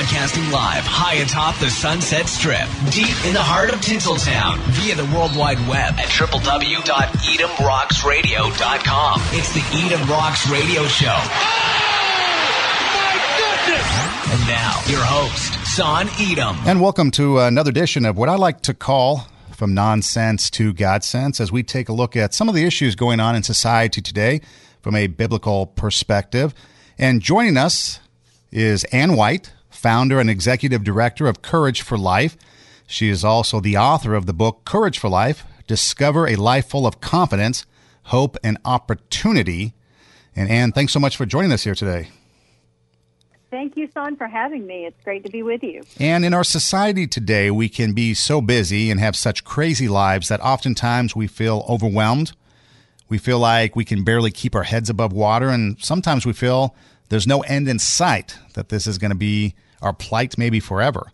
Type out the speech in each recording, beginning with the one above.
Broadcasting live high atop the Sunset Strip, deep in the heart of Tinseltown, via the World Wide Web at www.edamrocksradio.com. It's the Edam Rocks Radio Show. Oh, and now, your host, Son Edam. And welcome to another edition of what I like to call From Nonsense to God Sense as we take a look at some of the issues going on in society today from a biblical perspective. And joining us is Ann White, founder and executive director of Courage for Life. She is also the author of the book Courage for Life Discover a Life Full of Confidence, Hope, and Opportunity. And Ann, thanks so much for joining us here today. Thank you, Son, for having me. It's great to be with you. And in our society today, we can be so busy and have such crazy lives that oftentimes we feel overwhelmed. We feel like we can barely keep our heads above water, and sometimes we feel there's no end in sight that this is going to be our plight maybe forever.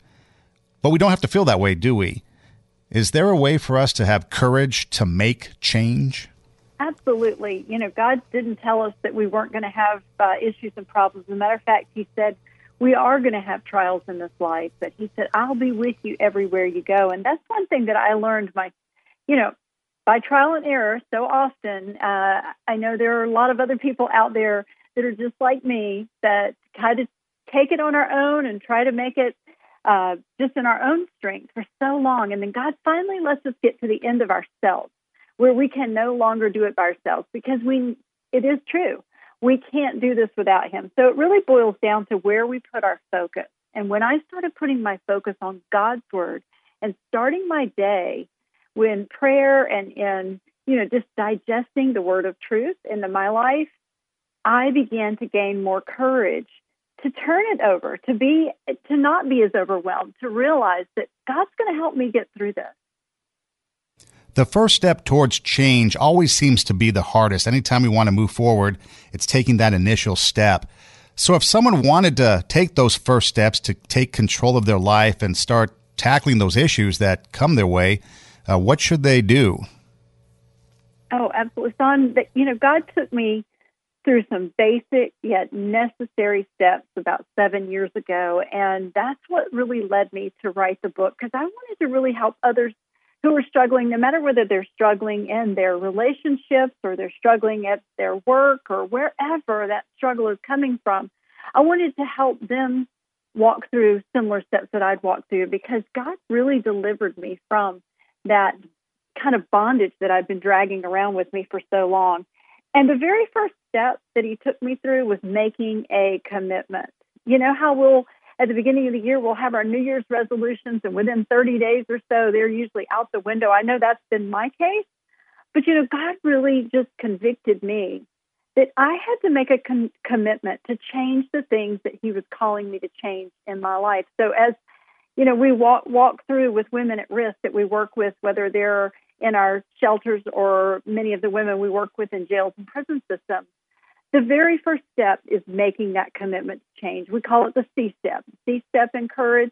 But we don't have to feel that way, do we? Is there a way for us to have courage to make change? Absolutely. You know, God didn't tell us that we weren't going to have uh, issues and problems. As a matter of fact, He said, we are going to have trials in this life, but He said, I'll be with you everywhere you go. And that's one thing that I learned my, you know, by trial and error so often. Uh, I know there are a lot of other people out there that are just like me that kind of take it on our own and try to make it uh, just in our own strength for so long. And then God finally lets us get to the end of ourselves where we can no longer do it by ourselves because we, it is true. We can't do this without Him. So it really boils down to where we put our focus. And when I started putting my focus on God's Word and starting my day with prayer and in, you know, just digesting the Word of truth into my life, I began to gain more courage to turn it over, to be to not be as overwhelmed, to realize that God's going to help me get through this. The first step towards change always seems to be the hardest. Anytime we want to move forward, it's taking that initial step. So if someone wanted to take those first steps to take control of their life and start tackling those issues that come their way, uh, what should they do? Oh, absolutely, Son. You know, God took me through some basic yet necessary steps about seven years ago. And that's what really led me to write the book because I wanted to really help others who are struggling, no matter whether they're struggling in their relationships or they're struggling at their work or wherever that struggle is coming from. I wanted to help them walk through similar steps that I'd walked through because God really delivered me from that kind of bondage that I've been dragging around with me for so long. And the very first step that he took me through was making a commitment. You know how we'll, at the beginning of the year, we'll have our New Year's resolutions, and within 30 days or so, they're usually out the window. I know that's been my case. But, you know, God really just convicted me that I had to make a com- commitment to change the things that He was calling me to change in my life. So, as you know, we walk walk through with women at risk that we work with, whether they're in our shelters or many of the women we work with in jails and prison systems. The very first step is making that commitment to change. We call it the C step. C step encourage,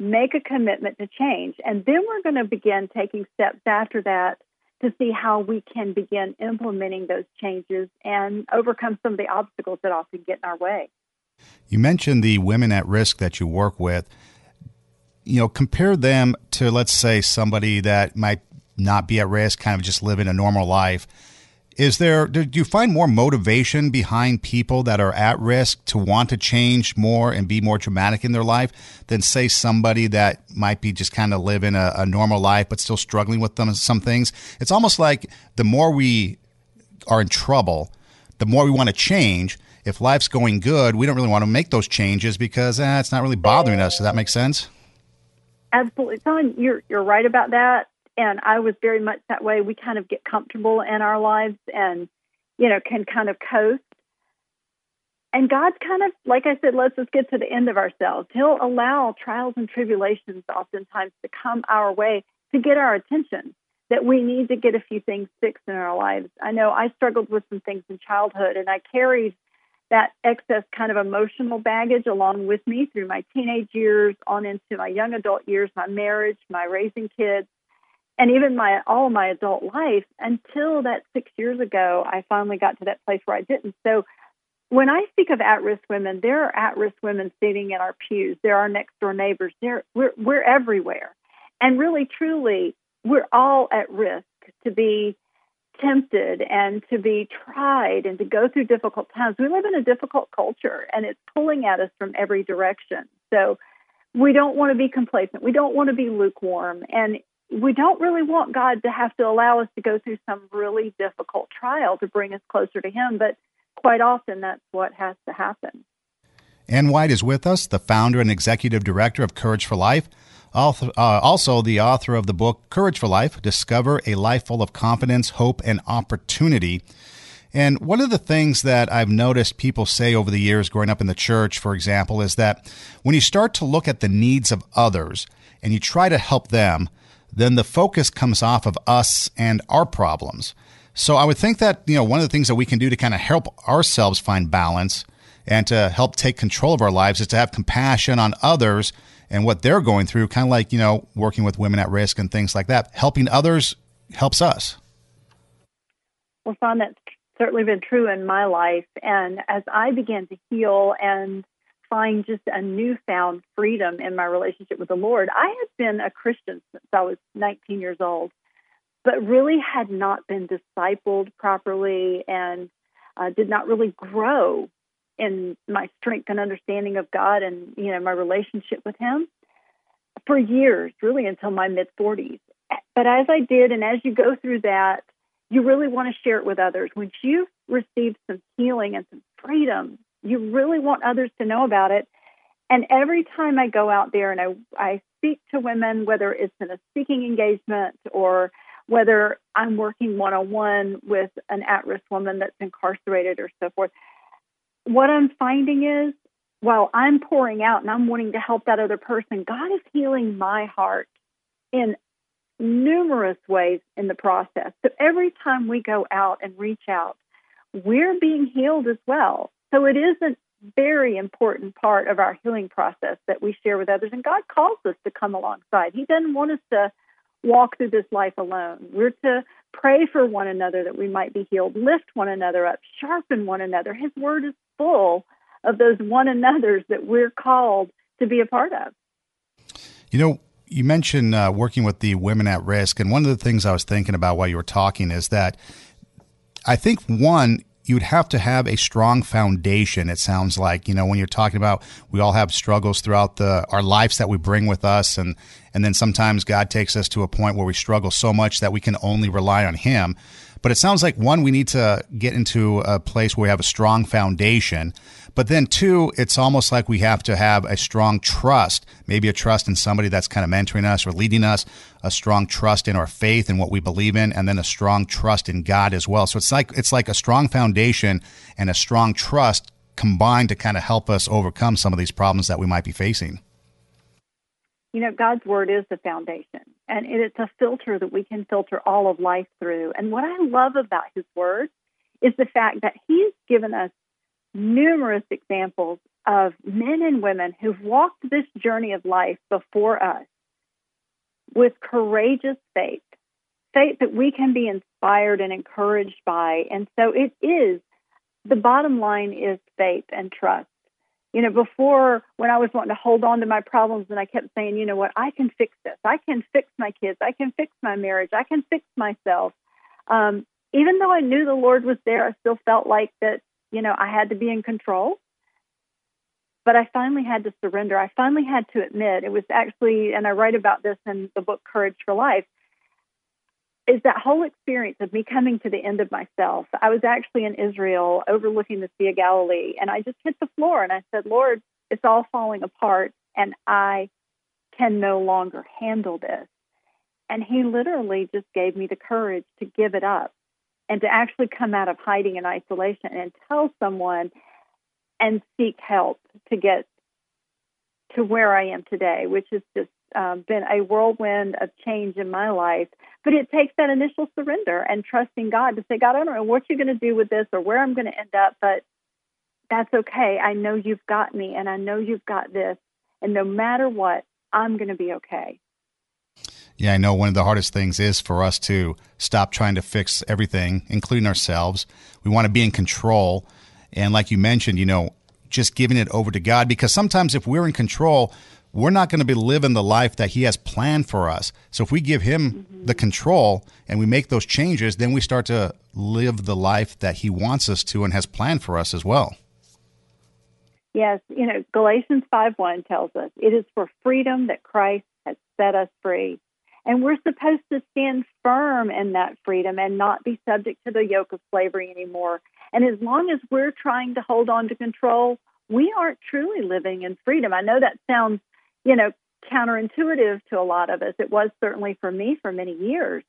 make a commitment to change. And then we're going to begin taking steps after that to see how we can begin implementing those changes and overcome some of the obstacles that often get in our way. You mentioned the women at risk that you work with. You know, compare them to, let's say, somebody that might not be at risk, kind of just living a normal life. Is there, do you find more motivation behind people that are at risk to want to change more and be more dramatic in their life than, say, somebody that might be just kind of living a, a normal life but still struggling with them, some things? It's almost like the more we are in trouble, the more we want to change. If life's going good, we don't really want to make those changes because eh, it's not really bothering us. Does that make sense? Absolutely, Tom. You're you're right about that and I was very much that way. We kind of get comfortable in our lives and, you know, can kind of coast. And God kind of, like I said, lets us get to the end of ourselves. He'll allow trials and tribulations oftentimes to come our way to get our attention that we need to get a few things fixed in our lives. I know I struggled with some things in childhood and I carried that excess kind of emotional baggage along with me through my teenage years on into my young adult years, my marriage, my raising kids and even my all my adult life until that six years ago i finally got to that place where i didn't so when I speak of at-risk women, there are at-risk women sitting in our pews. There are next-door neighbors. There, we're we're everywhere, and really, truly, we're all at risk to be tempted and to be tried and to go through difficult times. We live in a difficult culture, and it's pulling at us from every direction. So we don't want to be complacent. We don't want to be lukewarm, and we don't really want God to have to allow us to go through some really difficult trial to bring us closer to Him. But quite often that's what has to happen. Ann White is with us, the founder and executive director of Courage for Life. Uh, also, the author of the book Courage for Life Discover a Life Full of Confidence, Hope, and Opportunity. And one of the things that I've noticed people say over the years growing up in the church, for example, is that when you start to look at the needs of others and you try to help them, then the focus comes off of us and our problems. So I would think that, you know, one of the things that we can do to kind of help ourselves find balance and to help take control of our lives is to have compassion on others and what they're going through, kind of like, you know, working with women at risk and things like that. Helping others helps us. Well, Son, that's certainly been true in my life. And as I began to heal and find just a newfound freedom in my relationship with the Lord, I had been a Christian since I was 19 years old but really had not been discipled properly and uh, did not really grow in my strength and understanding of God and you know my relationship with Him for years, really until my mid 40s. But as I did, and as you go through that, you really want to share it with others. Once you've received some healing and some freedom, you really want others to know about it. And every time I go out there and I, I speak to women, whether it's in a speaking engagement or whether I'm working one on one with an at risk woman that's incarcerated or so forth. What I'm finding is while I'm pouring out and I'm wanting to help that other person, God is healing my heart in numerous ways in the process. So every time we go out and reach out, we're being healed as well. So it is a very important part of our healing process that we share with others. And God calls us to come alongside. He doesn't want us to walk through this life alone. We're to pray for one another that we might be healed, lift one another up, sharpen one another. His word is full of those one another's that we're called to be a part of. You know, you mentioned uh, working with the women at risk, and one of the things I was thinking about while you were talking is that I think one, you'd have to have a strong foundation. It sounds like you know when you're talking about we all have struggles throughout the our lives that we bring with us, and and then sometimes God takes us to a point where we struggle so much that we can only rely on Him. But it sounds like one, we need to get into a place where we have a strong foundation. But then two, it's almost like we have to have a strong trust, maybe a trust in somebody that's kind of mentoring us or leading us, a strong trust in our faith and what we believe in, and then a strong trust in God as well. So it's like it's like a strong foundation and a strong trust combined to kind of help us overcome some of these problems that we might be facing. You know, God's word is the foundation, and it's a filter that we can filter all of life through. And what I love about his word is the fact that he's given us numerous examples of men and women who've walked this journey of life before us with courageous faith, faith that we can be inspired and encouraged by. And so it is the bottom line is faith and trust you know, before when I was wanting to hold on to my problems and I kept saying, you know what, I can fix this. I can fix my kids. I can fix my marriage. I can fix myself. Um, even though I knew the Lord was there, I still felt like that, you know, I had to be in control. But I finally had to surrender. I finally had to admit it was actually, and I write about this in the book Courage for Life is that whole experience of me coming to the end of myself. I was actually in Israel overlooking the Sea of Galilee, and I just hit the floor and I said, Lord, it's all falling apart, and I can no longer handle this. And He literally just gave me the courage to give it up and to actually come out of hiding and isolation and tell someone and seek help to get to where I am today, which is just um, been a whirlwind of change in my life. But it takes that initial surrender and trusting God to say, God, I don't know what you're going to do with this or where I'm going to end up, but that's okay. I know you've got me and I know you've got this. And no matter what, I'm going to be okay. Yeah, I know one of the hardest things is for us to stop trying to fix everything, including ourselves. We want to be in control And like you mentioned, you know, just giving it over to God because sometimes if we're in control, we're not going to be living the life that He has planned for us. So if we give Him mm-hmm. the control and we make those changes, then we start to live the life that He wants us to and has planned for us as well. Yes, you know, Galatians 5 1 tells us it is for freedom that Christ has set us free. And we're supposed to stand firm in that freedom and not be subject to the yoke of slavery anymore. And as long as we're trying to hold on to control, we aren't truly living in freedom. I know that sounds, you know, counterintuitive to a lot of us. It was certainly for me for many years.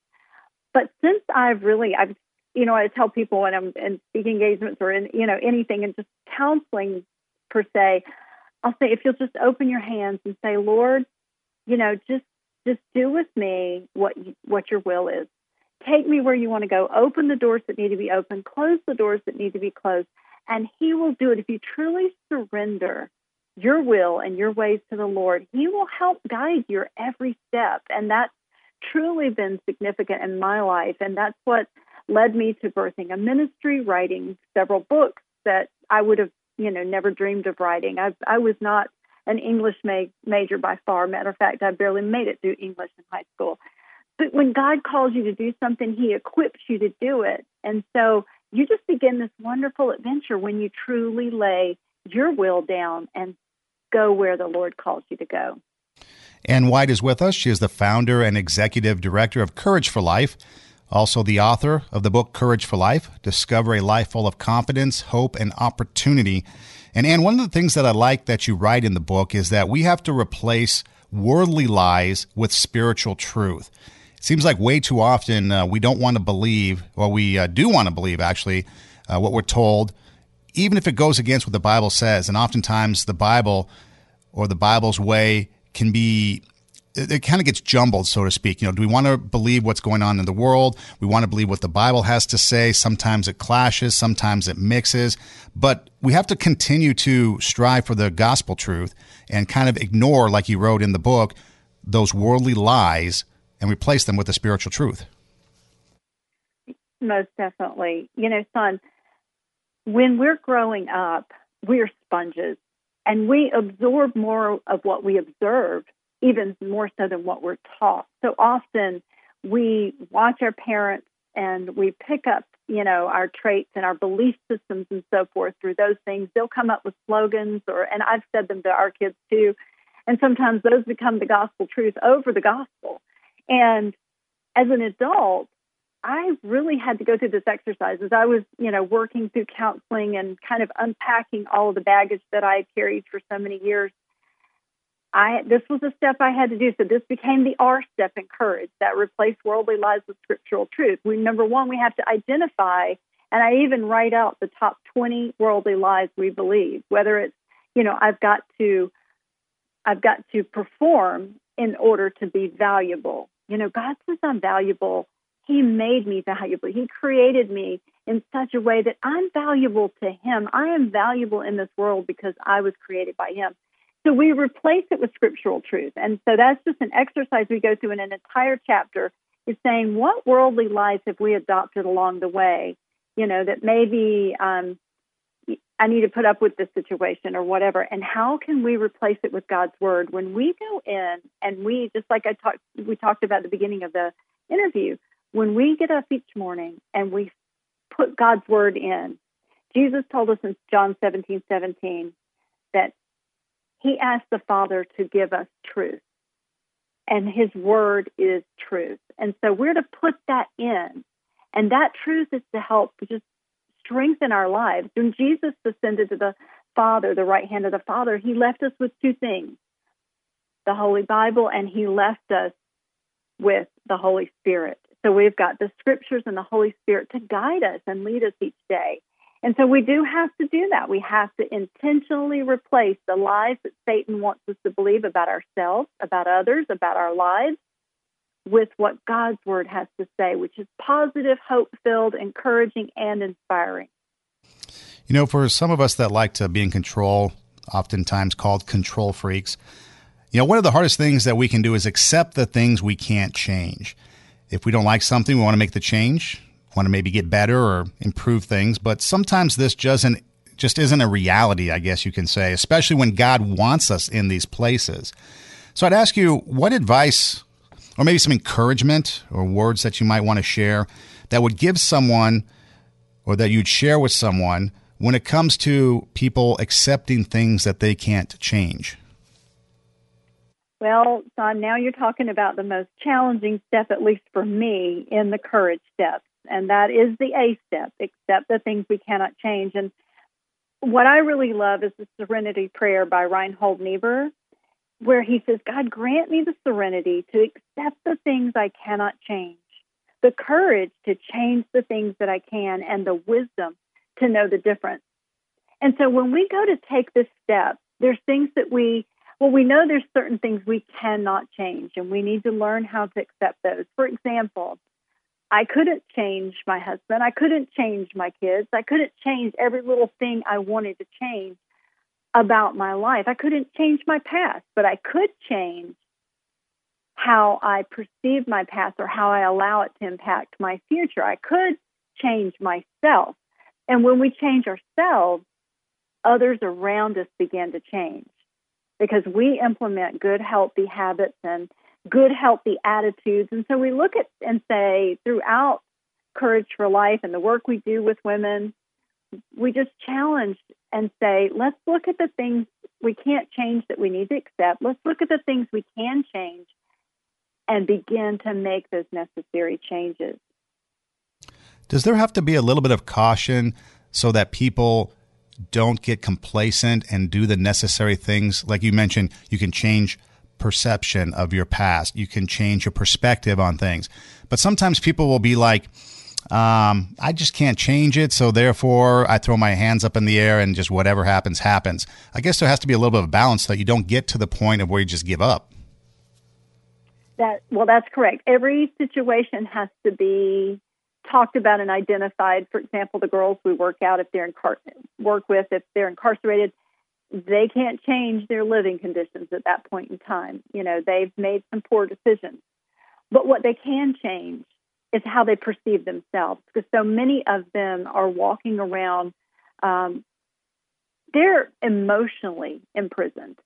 But since I've really, I've, you know, I tell people when I'm in speaking engagements or in, you know, anything and just counseling per se, I'll say, if you'll just open your hands and say, Lord, you know, just just do with me what what your will is. Take me where you want to go. Open the doors that need to be open. Close the doors that need to be closed. And He will do it. If you truly surrender your will and your ways to the Lord, He will help guide your every step. And that's truly been significant in my life. And that's what led me to birthing a ministry, writing several books that I would have, you know, never dreamed of writing. I, I was not an English ma- major by far. Matter of fact, I barely made it through English in high school. But when God calls you to do something, He equips you to do it. And so you just begin this wonderful adventure when you truly lay your will down and go where the Lord calls you to go. Ann White is with us. She is the founder and executive director of Courage for Life, also the author of the book Courage for Life Discover a Life Full of Confidence, Hope, and Opportunity. And Ann, one of the things that I like that you write in the book is that we have to replace worldly lies with spiritual truth. It seems like way too often uh, we don't want to believe, or we uh, do want to believe actually, uh, what we're told, even if it goes against what the Bible says. And oftentimes the Bible or the Bible's way can be it, kind of gets jumbled, so to speak. You know, do we want to believe what's going on in the world? We want to believe what the Bible has to say. Sometimes it clashes, sometimes it mixes, but we have to continue to strive for the gospel truth and kind of ignore, like you wrote in the book, those worldly lies and replace them with the spiritual truth. Most definitely. You know, son, when we're growing up, we're sponges and we absorb more of what we observe even more so than what we're taught. So often we watch our parents and we pick up, you know, our traits and our belief systems and so forth through those things. They'll come up with slogans or and I've said them to our kids too. And sometimes those become the gospel truth over the gospel. And as an adult, I really had to go through this exercise as I was, you know, working through counseling and kind of unpacking all of the baggage that I carried for so many years. I this was a step I had to do. So this became the R step in courage that replaced worldly lies with scriptural truth. We number one, we have to identify, and I even write out the top twenty worldly lies we believe. Whether it's you know I've got to I've got to perform in order to be valuable. You know God says I'm valuable. He made me valuable. He created me in such a way that I'm valuable to Him. I am valuable in this world because I was created by Him. So we replace it with scriptural truth. And so that's just an exercise we go through in an entire chapter is saying what worldly lies have we adopted along the way, you know, that maybe um, I need to put up with this situation or whatever. And how can we replace it with God's word? When we go in and we, just like I talked, we talked about the beginning of the interview, when we get up each morning and we put God's word in, Jesus told us in John 17, 17, that he asked the Father to give us truth. And his word is truth. And so we're to put that in. And that truth is to help just strengthen our lives. When Jesus ascended to the Father, the right hand of the Father, he left us with two things the Holy Bible, and he left us with the Holy Spirit. So we've got the scriptures and the Holy Spirit to guide us and lead us each day. And so we do have to do that. We have to intentionally replace the lies that Satan wants us to believe about ourselves, about others, about our lives, with what God's word has to say, which is positive, hope filled, encouraging, and inspiring. You know, for some of us that like to be in control, oftentimes called control freaks, you know, one of the hardest things that we can do is accept the things we can't change. If we don't like something, we want to make the change want to maybe get better or improve things, but sometimes this doesn't just isn't a reality, I guess you can say, especially when God wants us in these places. So I'd ask you, what advice or maybe some encouragement or words that you might want to share that would give someone or that you'd share with someone when it comes to people accepting things that they can't change? Well, Son, now you're talking about the most challenging step, at least for me, in the courage steps. And that is the A step, accept the things we cannot change. And what I really love is the Serenity Prayer by Reinhold Niebuhr, where he says, God, grant me the serenity to accept the things I cannot change, the courage to change the things that I can, and the wisdom to know the difference. And so when we go to take this step, there's things that we well, we know there's certain things we cannot change, and we need to learn how to accept those. For example, I couldn't change my husband. I couldn't change my kids. I couldn't change every little thing I wanted to change about my life. I couldn't change my past, but I could change how I perceive my past or how I allow it to impact my future. I could change myself. And when we change ourselves, others around us begin to change because we implement good, healthy habits and good, healthy attitudes. And so we look at and say, throughout Courage for Life and the work we do with women, we just challenge and say, let's look at the things we can't change that we need to accept. Let's look at the things we can change and begin to make those necessary changes. Does there have to be a little bit of caution so that people don't get complacent and do the necessary things. Like you mentioned, you can change perception of your past, you can change your perspective on things. But sometimes people will be like, um, I just can't change it, so therefore I throw my hands up in the air and just whatever happens, happens. I guess there has to be a little bit of balance that you don't get to the point of where you just give up. That well, that's correct. Every situation has to be talked about and identified. For example, the girls we work out if they're incar- work with if they're incarcerated, they can't change their living conditions at that point in time. You know, they've made some poor decisions. But what they can change is how they perceive themselves, because so many of them are walking around. Um, they're emotionally imprisoned,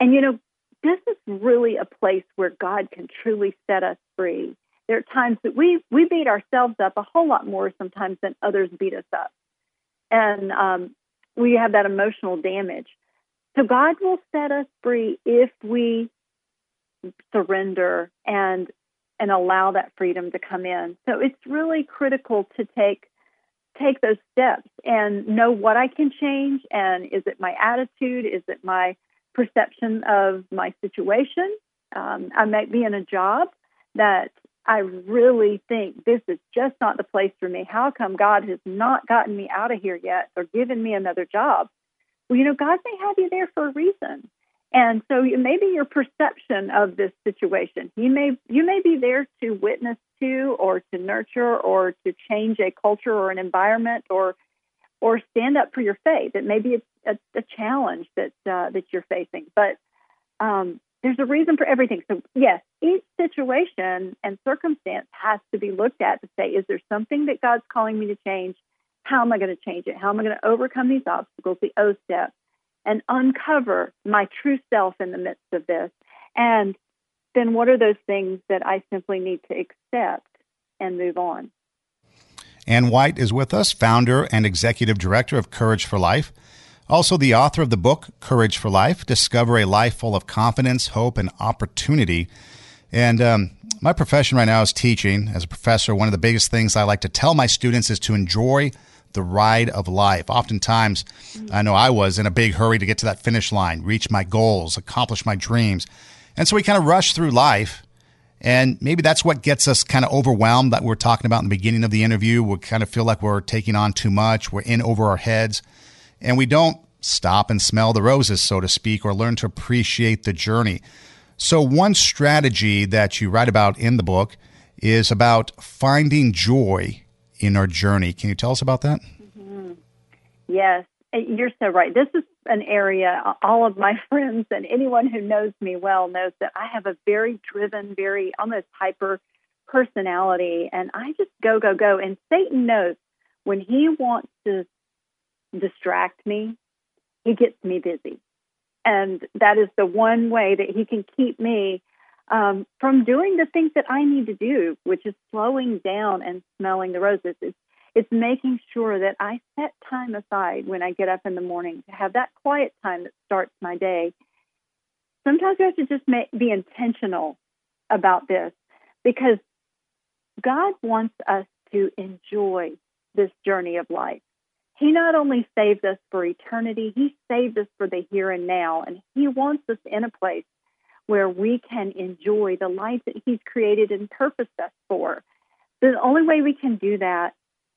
and you know, this is really a place where God can truly set us free there are times that we we beat ourselves up a whole lot more sometimes than others beat us up, and um, we have that emotional damage. So God will set us free if we surrender and and allow that freedom to come in. So it's really critical to take take those steps and know what I can change and is it my attitude? Is it my perception of my situation? Um, I might be in a job that I really think this is just not the place for me. How come God has not gotten me out of here yet or given me another job? Well, you know, God may have you there for a reason. And so maybe your perception of this situation, you may you may be there to witness to or to nurture or to change a culture or an environment or or stand up for your faith. It may be a, a, a challenge that uh, that you're facing, but um, there's a reason for everything. So, yes, each situation and circumstance has to be looked at to say, is there something that God's calling me to change? How am I going to change it? How am I going to overcome these obstacles, the O step, and uncover my true self in the midst of this? And then what are those things that I simply need to accept and move on? Ann White is with us, founder and executive director of Courage for Life. Also, the author of the book, Courage for Life Discover a Life Full of Confidence, Hope, and Opportunity. And um, my profession right now is teaching. As a professor, one of the biggest things I like to tell my students is to enjoy the ride of life. Oftentimes, I know I was in a big hurry to get to that finish line, reach my goals, accomplish my dreams. And so we kind of rush through life. And maybe that's what gets us kind of overwhelmed that we're talking about in the beginning of the interview. We kind of feel like we're taking on too much, we're in over our heads and we don't stop and smell the roses, so to speak, or learn to appreciate the journey. So, one strategy that you write about in the book is about finding joy in our journey. Can you tell us about that? Mm-hmm. Yes, you're so right. This is an area all of my friends and anyone who knows me well knows that I have a very driven, very almost hyper personality, and I just go, go, go. And Satan knows when he wants to distract me, he gets me busy. And that is the one way that he can keep me um, from doing the things that I need to do, which is slowing down and smelling the roses. It's, it's making sure that I set time aside when I get up in the morning to have that quiet time that starts my day. Sometimes we have to just make, be intentional about this because God wants us to enjoy this journey of life. He not only saved us for eternity, He saved us for the here and now. And He wants us in a place where we can enjoy the life that He's created and purposed us for. The only way we can do that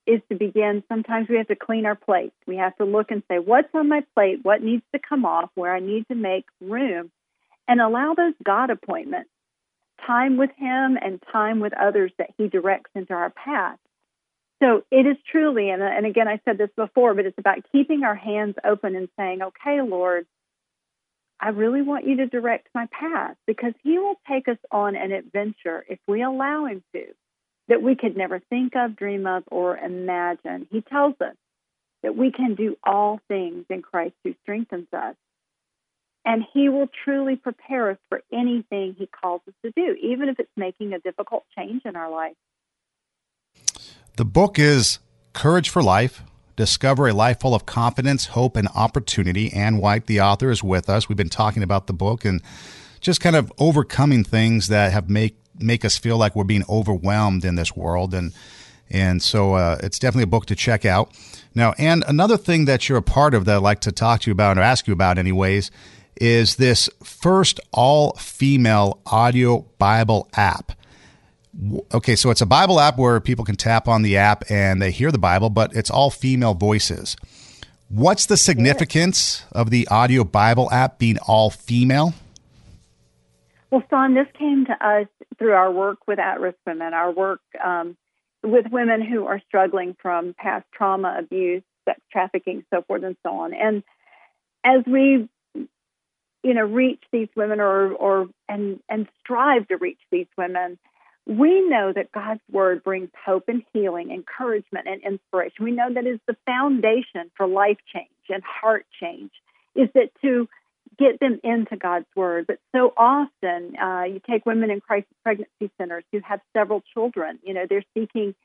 is to begin. Sometimes we have to clean our plate. We have to look and say, what's on my plate? What needs to come off? Where I need to make room and allow those God appointments, time with Him and time with others that He directs into our path. So it is truly, and, uh, and again, I said this before, but it's about keeping our hands open and saying, okay, Lord, I really want you to direct my path because He will take us on an adventure if we allow Him to that we could never think of, dream of, or imagine. He tells us that we can do all things in Christ who strengthens us. And He will truly prepare us for anything He calls us to do, even if it's making a difficult change in our life. The book is Courage for Life Discover a Life Full of Confidence, Hope, and Opportunity. Ann White, the author, is with us. We've been talking about the book and just kind of overcoming things that have make make us feel like we're being overwhelmed in this world and and so uh, it's definitely a book to check out now and another thing that you're a part of that i'd like to talk to you about or ask you about anyways is this first all female audio bible app okay so it's a bible app where people can tap on the app and they hear the bible but it's all female voices. What's the significance of the audio bible app being all female? Well, Son, this came to us through our work with at risk women, our work um, with women who are struggling from past trauma, abuse, sex trafficking, so forth and so on. And as we you know reach these women or or and and strive to reach these women we know that God's word brings hope and healing, encouragement and inspiration. We know that is the foundation for life change and heart change. Is that to get them into God's Word. But so often, uh, you take women in crisis pregnancy centers who have several children. You know, they're seeking,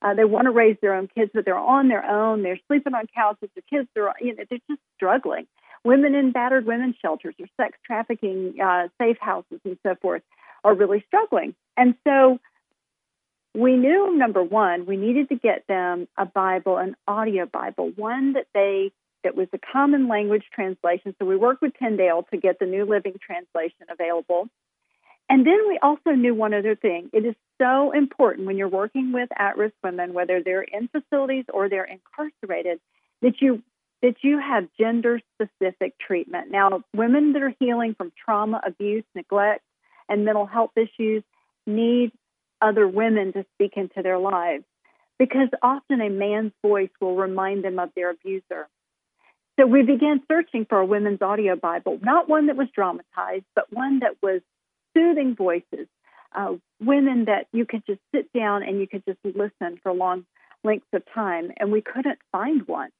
uh, they want to raise their own kids, but they're on their own. They're sleeping on couches. Their kids are, you know, they're just struggling. Women in battered women's shelters or sex trafficking uh, safe houses and so forth are really struggling. And so we knew number one, we needed to get them a Bible, an audio Bible, one that they that was a common language translation. So we worked with Tyndale to get the New Living Translation available. And then we also knew one other thing. It is so important when you're working with at-risk women, whether they're in facilities or they're incarcerated, that you that you have gender specific treatment. Now, women that are healing from trauma, abuse, neglect, and mental health issues need other women to speak into their lives because often a man's voice will remind them of their abuser. So we began searching for a women's audio Bible, not one that was dramatized, but one that was soothing voices, uh, women that you could just sit down and you could just listen for long lengths of time. And we couldn't find one.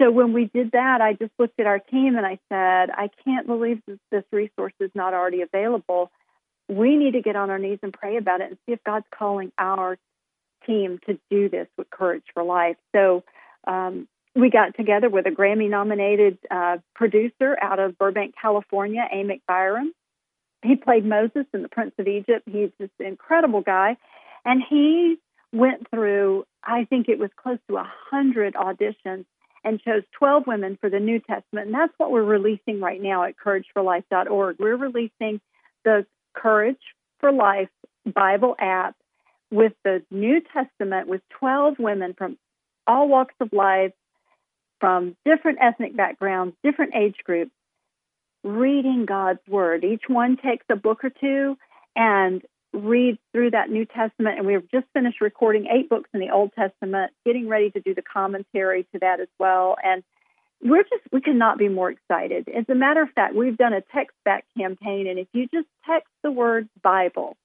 So when we did that, I just looked at our team and I said, I can't believe this, this resource is not already available. We need to get on our knees and pray about it and see if God's calling our team to do this with Courage for Life. So um, we got together with a Grammy nominated uh, producer out of Burbank, California, Amick Byram. He played Moses in The Prince of Egypt. He's this incredible guy. And he went through, I think it was close to a 100 auditions and chose 12 women for the New Testament. And that's what we're releasing right now at courageforlife.org. We're releasing the Courage for Life Bible app with the New Testament with 12 women from all walks of life, from different ethnic backgrounds, different age groups, reading God's Word. Each one takes a book or two and reads through that New Testament. And we've just finished recording eight books in the Old Testament, getting ready to do the commentary to that as well. And we're just, we cannot be more excited. As a matter of fact, we've done a text back campaign. And if you just text the word Bible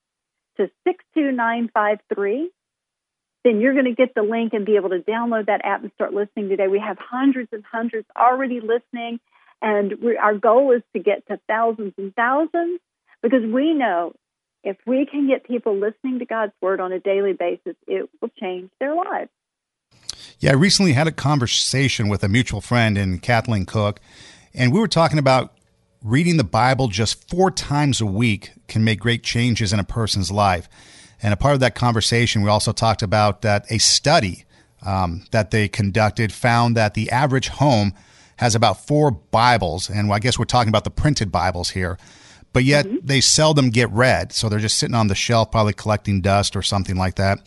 to 62953, then you're going to get the link and be able to download that app and start listening today. We have hundreds and hundreds already listening, and our goal is to get to thousands and thousands because we know if we can get people listening to God's word on a daily basis, it will change their lives. Yeah, I recently had a conversation with a mutual friend in Kathleen Cook, and we were talking about reading the Bible just four times a week can make great changes in a person's life. And a part of that conversation, we also talked about that a study um, that they conducted found that the average home has about four Bibles. And I guess we're talking about the printed Bibles here, but yet mm-hmm. they seldom get read. So they're just sitting on the shelf, probably collecting dust or something like that.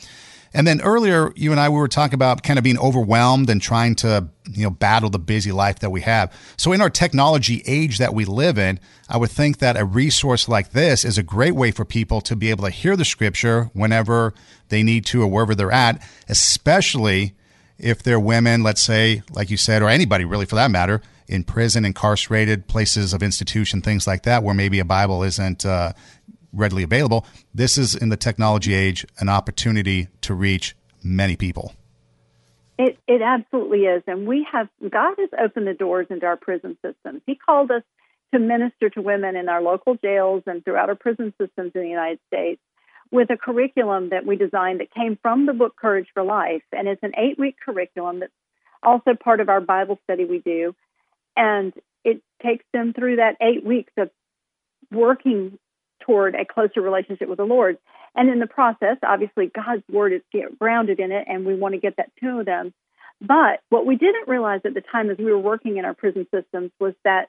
And then earlier, you and I we were talking about kind of being overwhelmed and trying to you know battle the busy life that we have. So in our technology age that we live in, I would think that a resource like this is a great way for people to be able to hear the scripture whenever they need to or wherever they're at, especially if they're women, let's say, like you said, or anybody really for that matter, in prison, incarcerated, places of institution, things like that, where maybe a Bible isn't uh, readily available. This is in the technology age an opportunity to reach many people. It it absolutely is, and we have God has opened the doors into our prison systems. He called us to minister to women in our local jails and throughout our prison systems in the United States with a curriculum that we designed that came from the book Courage for Life, and it's an eight week curriculum that's also part of our Bible study we do, and it takes them through that eight weeks of working toward a closer relationship with the Lord. And in the process, obviously, God's word is grounded in it, and we want to get that to them. But what we didn't realize at the time as we were working in our prison systems was that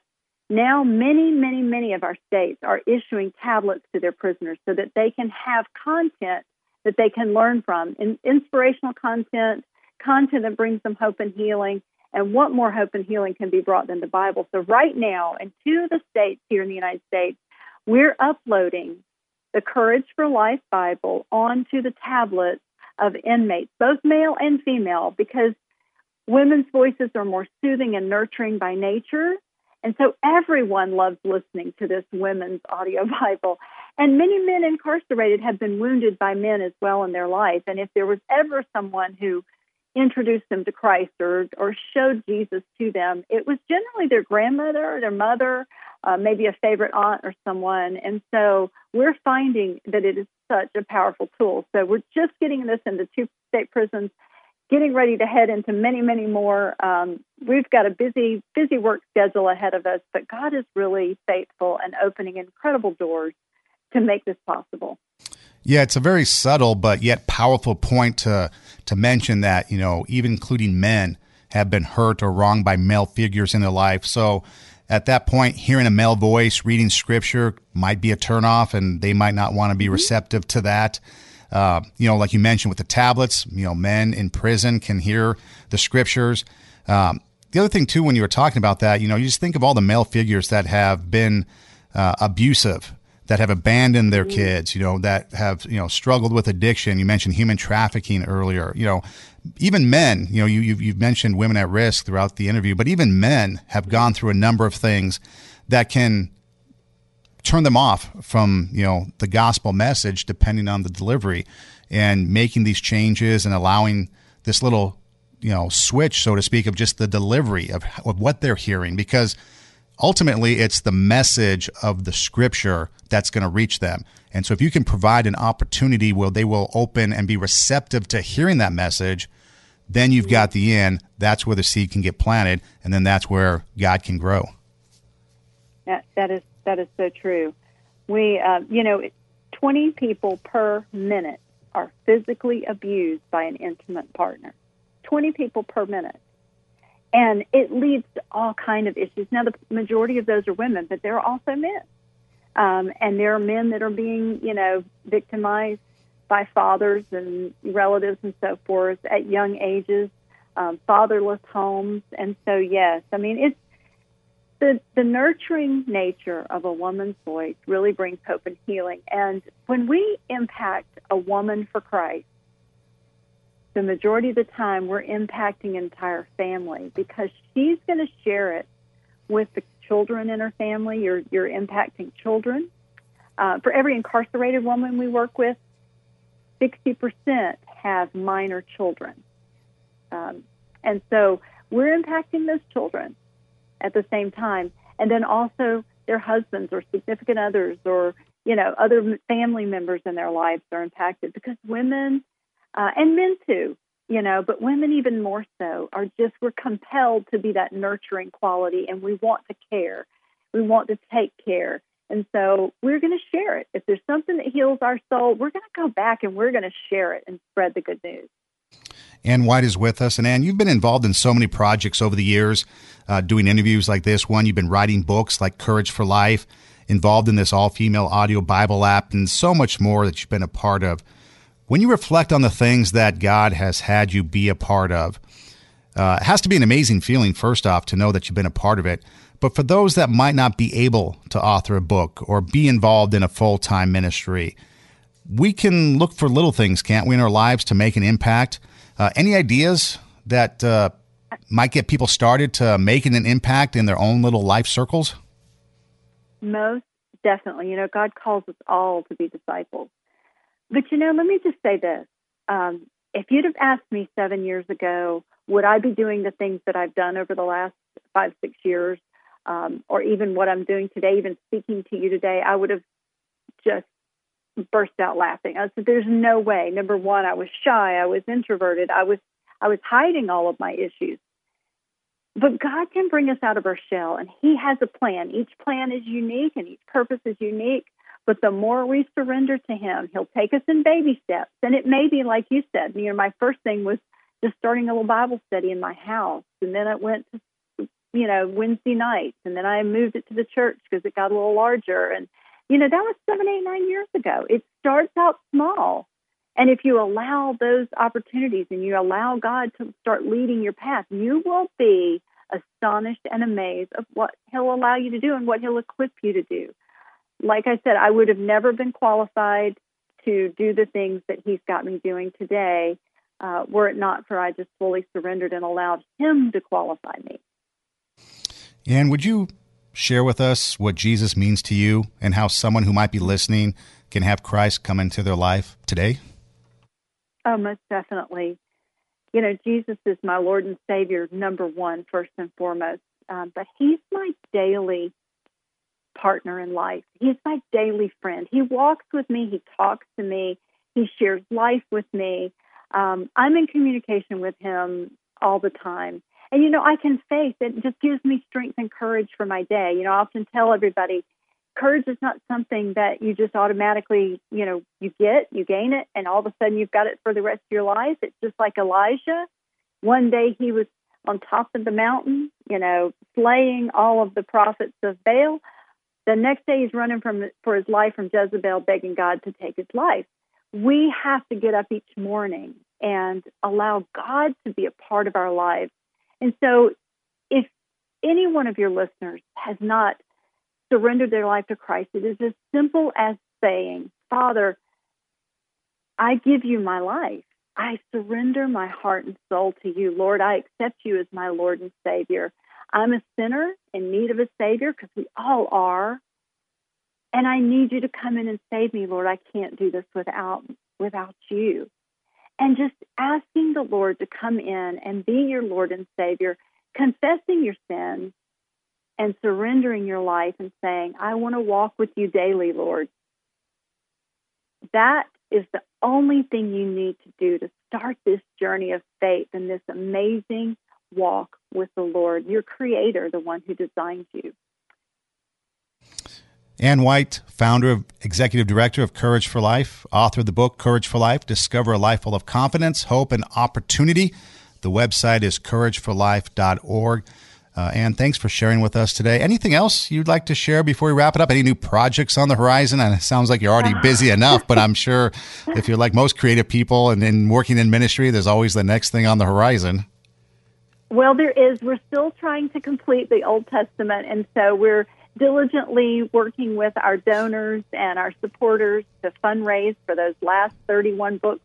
now many, many, many of our states are issuing tablets to their prisoners so that they can have content that they can learn from, inspirational content, content that brings them hope and healing. And what more hope and healing can be brought than the Bible? So, right now, in two of the states here in the United States, we're uploading the Courage for Life Bible onto the tablets of inmates, both male and female, because women's voices are more soothing and nurturing by nature. And so everyone loves listening to this women's audio Bible. And many men incarcerated have been wounded by men as well in their life. And if there was ever someone who introduced them to Christ or, or showed Jesus to them, it was generally their grandmother or their mother uh, maybe a favorite aunt or someone. And so we're finding that it is such a powerful tool. So we're just getting this into two state prisons, getting ready to head into many, many more. Um, we've got a busy, busy work schedule ahead of us, but God is really faithful and opening incredible doors to make this possible. Yeah, it's a very subtle but yet powerful point to to mention that you know even including men have been hurt or wronged by male figures in their life. So at that point, hearing a male voice reading scripture might be a turnoff, and they might not want to be mm-hmm. receptive to that. Uh, you know, like you mentioned with the tablets, you know, men in prison can hear the scriptures. Um, the other thing, too, when you were talking about that, you know, you just think of all the male figures that have been uh, abusive that have abandoned their mm-hmm. kids, you know, that have, you know, struggled with addiction. You mentioned human trafficking earlier. You know, even men, you know, you, you've, you've mentioned women at risk throughout the interview, but even men have gone through a number of things that can turn them off from, you know, the gospel message depending on the delivery and making these changes and allowing this little, you know, switch, so to speak, of just the delivery of, of what they're hearing because – ultimately it's the message of the scripture that's going to reach them. And so if you can provide an opportunity where they will open and be receptive to hearing that message, then you've got the end. That's where the seed can get planted, and then that's where God can grow. That, that is that is so true. We, uh, you know, 20 people per minute are physically abused by an intimate partner. 20 people per minute and it leads to all kind of issues. Now, the majority of those are women, but there are also men, um, and there are men that are being, you know, victimized by fathers and relatives and so forth at young ages, um, fatherless homes, and so yes, I mean it's the the nurturing nature of a woman's voice really brings hope and healing. And when we impact a woman for Christ the majority of the time we're impacting entire family because she's going to share it with the children in her family. You're, you're impacting children. Uh, for every incarcerated woman we work with, 60% have minor children. Um, and so we're impacting those children at the same time. And then also their husbands or significant others or, you know, other family members in their lives are impacted because women uh, and men too, you know, but women even more so are just, we're compelled to be that nurturing quality and we want to care. We want to take care. And so we're going to share it. If there's something that heals our soul, we're going to go back and we're going to share it and spread the good news. Ann White is with us. And Ann, you've been involved in so many projects over the years, uh, doing interviews like this one. You've been writing books like Courage for Life, involved in this all female audio Bible app, and so much more that you've been a part of. When you reflect on the things that God has had you be a part of, uh, it has to be an amazing feeling, first off, to know that you've been a part of it. But for those that might not be able to author a book or be involved in a full time ministry, we can look for little things, can't we, in our lives to make an impact? Uh, any ideas that uh, might get people started to making an impact in their own little life circles? Most definitely. You know, God calls us all to be disciples. But, you know, let me just say this. Um, if you'd have asked me seven years ago, would I be doing the things that I've done over the last five, six years, um, or even what I'm doing today, even speaking to you today, I would have just burst out laughing. I said, "There's no way." Number one, I was shy. I was introverted. I was I was hiding all of my issues. But God can bring us out of our shell, and He has a plan. Each plan is unique, and each purpose is unique. But the more we surrender to Him, He'll take us in baby steps. And it may be like you said. You know, my first thing was just starting a little Bible study in my house, and then it went to you know Wednesday nights, and then I moved it to the church because it got a little larger, and you know, that was seven, eight, nine years ago. It starts out small. And if you allow those opportunities and you allow God to start leading your path, you will be astonished and amazed of what He'll allow you to do and what He'll equip you to do. Like I said, I would have never been qualified to do the things that He's got me doing today uh, were it not for I just fully surrendered and allowed Him to qualify me. And would you share with us what Jesus means to you and how someone who might be listening can have Christ come into their life today? Oh, most definitely. You know, Jesus is my Lord and Savior, number one, first and foremost. Um, but He's my daily partner in life. He's my daily friend. He walks with me, He talks to me, He shares life with me. Um, I'm in communication with Him all the time. And, you know, I can face it just gives me strength and courage for my day. You know, I often tell everybody courage is not something that you just automatically, you know, you get, you gain it, and all of a sudden you've got it for the rest of your life. It's just like Elijah. One day he was on top of the mountain, you know, slaying all of the prophets of Baal. The next day he's running from for his life from Jezebel, begging God to take his life. We have to get up each morning and allow God to be a part of our lives and so, if any one of your listeners has not surrendered their life to Christ, it is as simple as saying, Father, I give you my life. I surrender my heart and soul to you. Lord, I accept you as my Lord and Savior. I'm a sinner in need of a Savior because we all are. And I need you to come in and save me, Lord. I can't do this without without you and just asking the Lord to come in and be your Lord and Savior, confessing your sins and surrendering your life and saying, I want to walk with you daily, Lord. That is the only thing you need to do to start this journey of faith and this amazing walk with the Lord, your creator, the one who designed you. Ann White, founder of executive director of Courage for Life, author of the book Courage for Life Discover a Life Full of Confidence, Hope, and Opportunity. The website is courageforlife.org. Uh, and thanks for sharing with us today. Anything else you'd like to share before we wrap it up? Any new projects on the horizon? And it sounds like you're already busy enough, but I'm sure if you're like most creative people and in working in ministry, there's always the next thing on the horizon. Well, there is. We're still trying to complete the Old Testament, and so we're diligently working with our donors and our supporters to fundraise for those last 31 books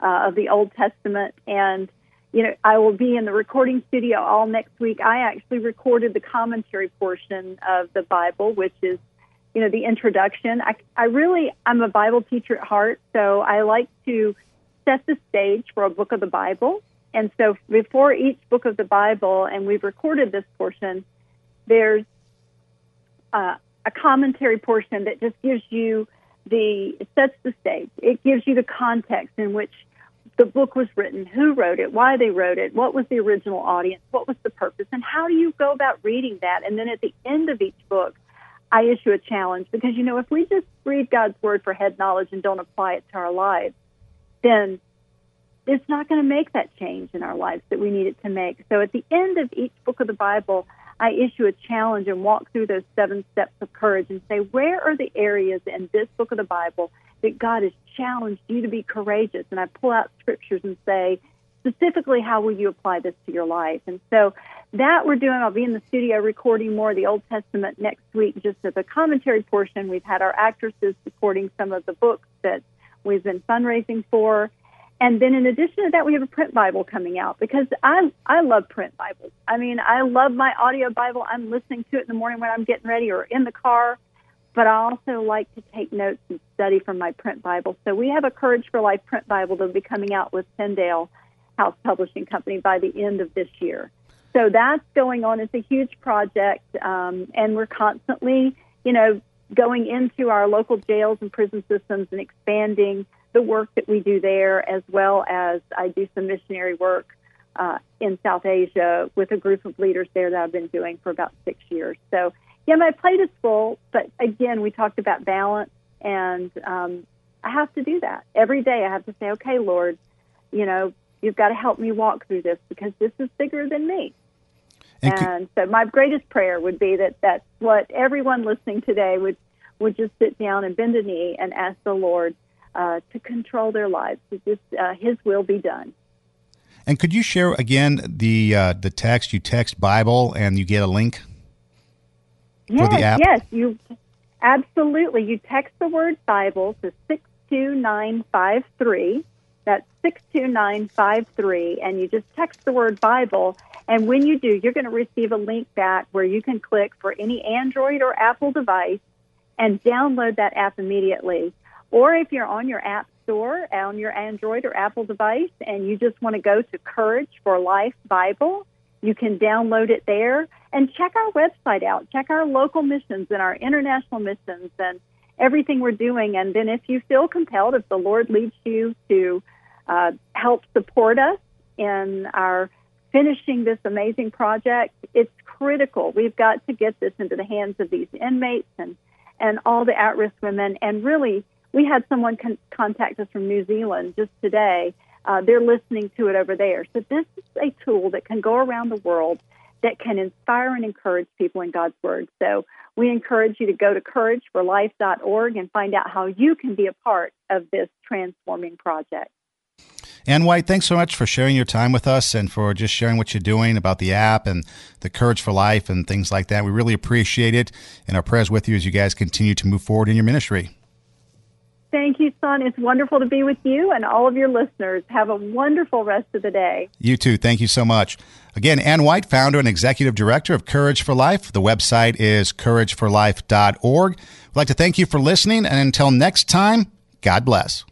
uh, of the Old Testament. And, you know, I will be in the recording studio all next week. I actually recorded the commentary portion of the Bible, which is, you know, the introduction. I, I really, I'm a Bible teacher at heart, so I like to set the stage for a book of the Bible. And so before each book of the Bible, and we've recorded this portion, there's uh, a commentary portion that just gives you the, sets the stage. It gives you the context in which the book was written, who wrote it, why they wrote it, what was the original audience, what was the purpose, and how do you go about reading that? And then at the end of each book, I issue a challenge because, you know, if we just read God's word for head knowledge and don't apply it to our lives, then it's not going to make that change in our lives that we need it to make. So at the end of each book of the Bible, I issue a challenge and walk through those seven steps of courage and say, where are the areas in this book of the Bible that God has challenged you to be courageous? And I pull out scriptures and say, specifically, how will you apply this to your life? And so that we're doing. I'll be in the studio recording more of the Old Testament next week, just as a commentary portion. We've had our actresses recording some of the books that we've been fundraising for. And then in addition to that, we have a print Bible coming out because I I love print Bibles. I mean, I love my audio Bible. I'm listening to it in the morning when I'm getting ready or in the car. But I also like to take notes and study from my print Bible. So we have a Courage for Life print Bible that'll be coming out with Tyndale House Publishing Company by the end of this year. So that's going on. It's a huge project, um, and we're constantly, you know, going into our local jails and prison systems and expanding the work that we do there, as well as I do some missionary work uh, in South Asia with a group of leaders there that I've been doing for about six years. So, yeah, my plate is full, but again, we talked about balance, and um, I have to do that every day. I have to say, okay, Lord, you know, you've got to help me walk through this because this is bigger than me. And, and so, my greatest prayer would be that that's what everyone listening today would would just sit down and bend a knee and ask the Lord uh, to control their lives. To just uh, His will be done. And could you share again the uh, the text? You text Bible and you get a link yes, for the app. Yes, you absolutely. You text the word Bible to six two nine five three. That's six two nine five three, and you just text the word Bible. And when you do, you're going to receive a link back where you can click for any Android or Apple device and download that app immediately. Or if you're on your app store on your Android or Apple device and you just want to go to Courage for Life Bible, you can download it there and check our website out. Check our local missions and our international missions and everything we're doing. And then if you feel compelled, if the Lord leads you to uh, help support us in our finishing this amazing project, it's critical. We've got to get this into the hands of these inmates and, and all the at risk women and really we had someone con- contact us from New Zealand just today. Uh, they're listening to it over there. So this is a tool that can go around the world that can inspire and encourage people in God's Word. So we encourage you to go to courageforlife.org and find out how you can be a part of this transforming project. Ann White, thanks so much for sharing your time with us and for just sharing what you're doing about the app and the Courage for Life and things like that. We really appreciate it. And our prayers with you as you guys continue to move forward in your ministry. Thank you, Son. It's wonderful to be with you and all of your listeners. Have a wonderful rest of the day. You too. Thank you so much. Again, Ann White, founder and executive director of Courage for Life. The website is courageforlife.org. We'd like to thank you for listening, and until next time, God bless.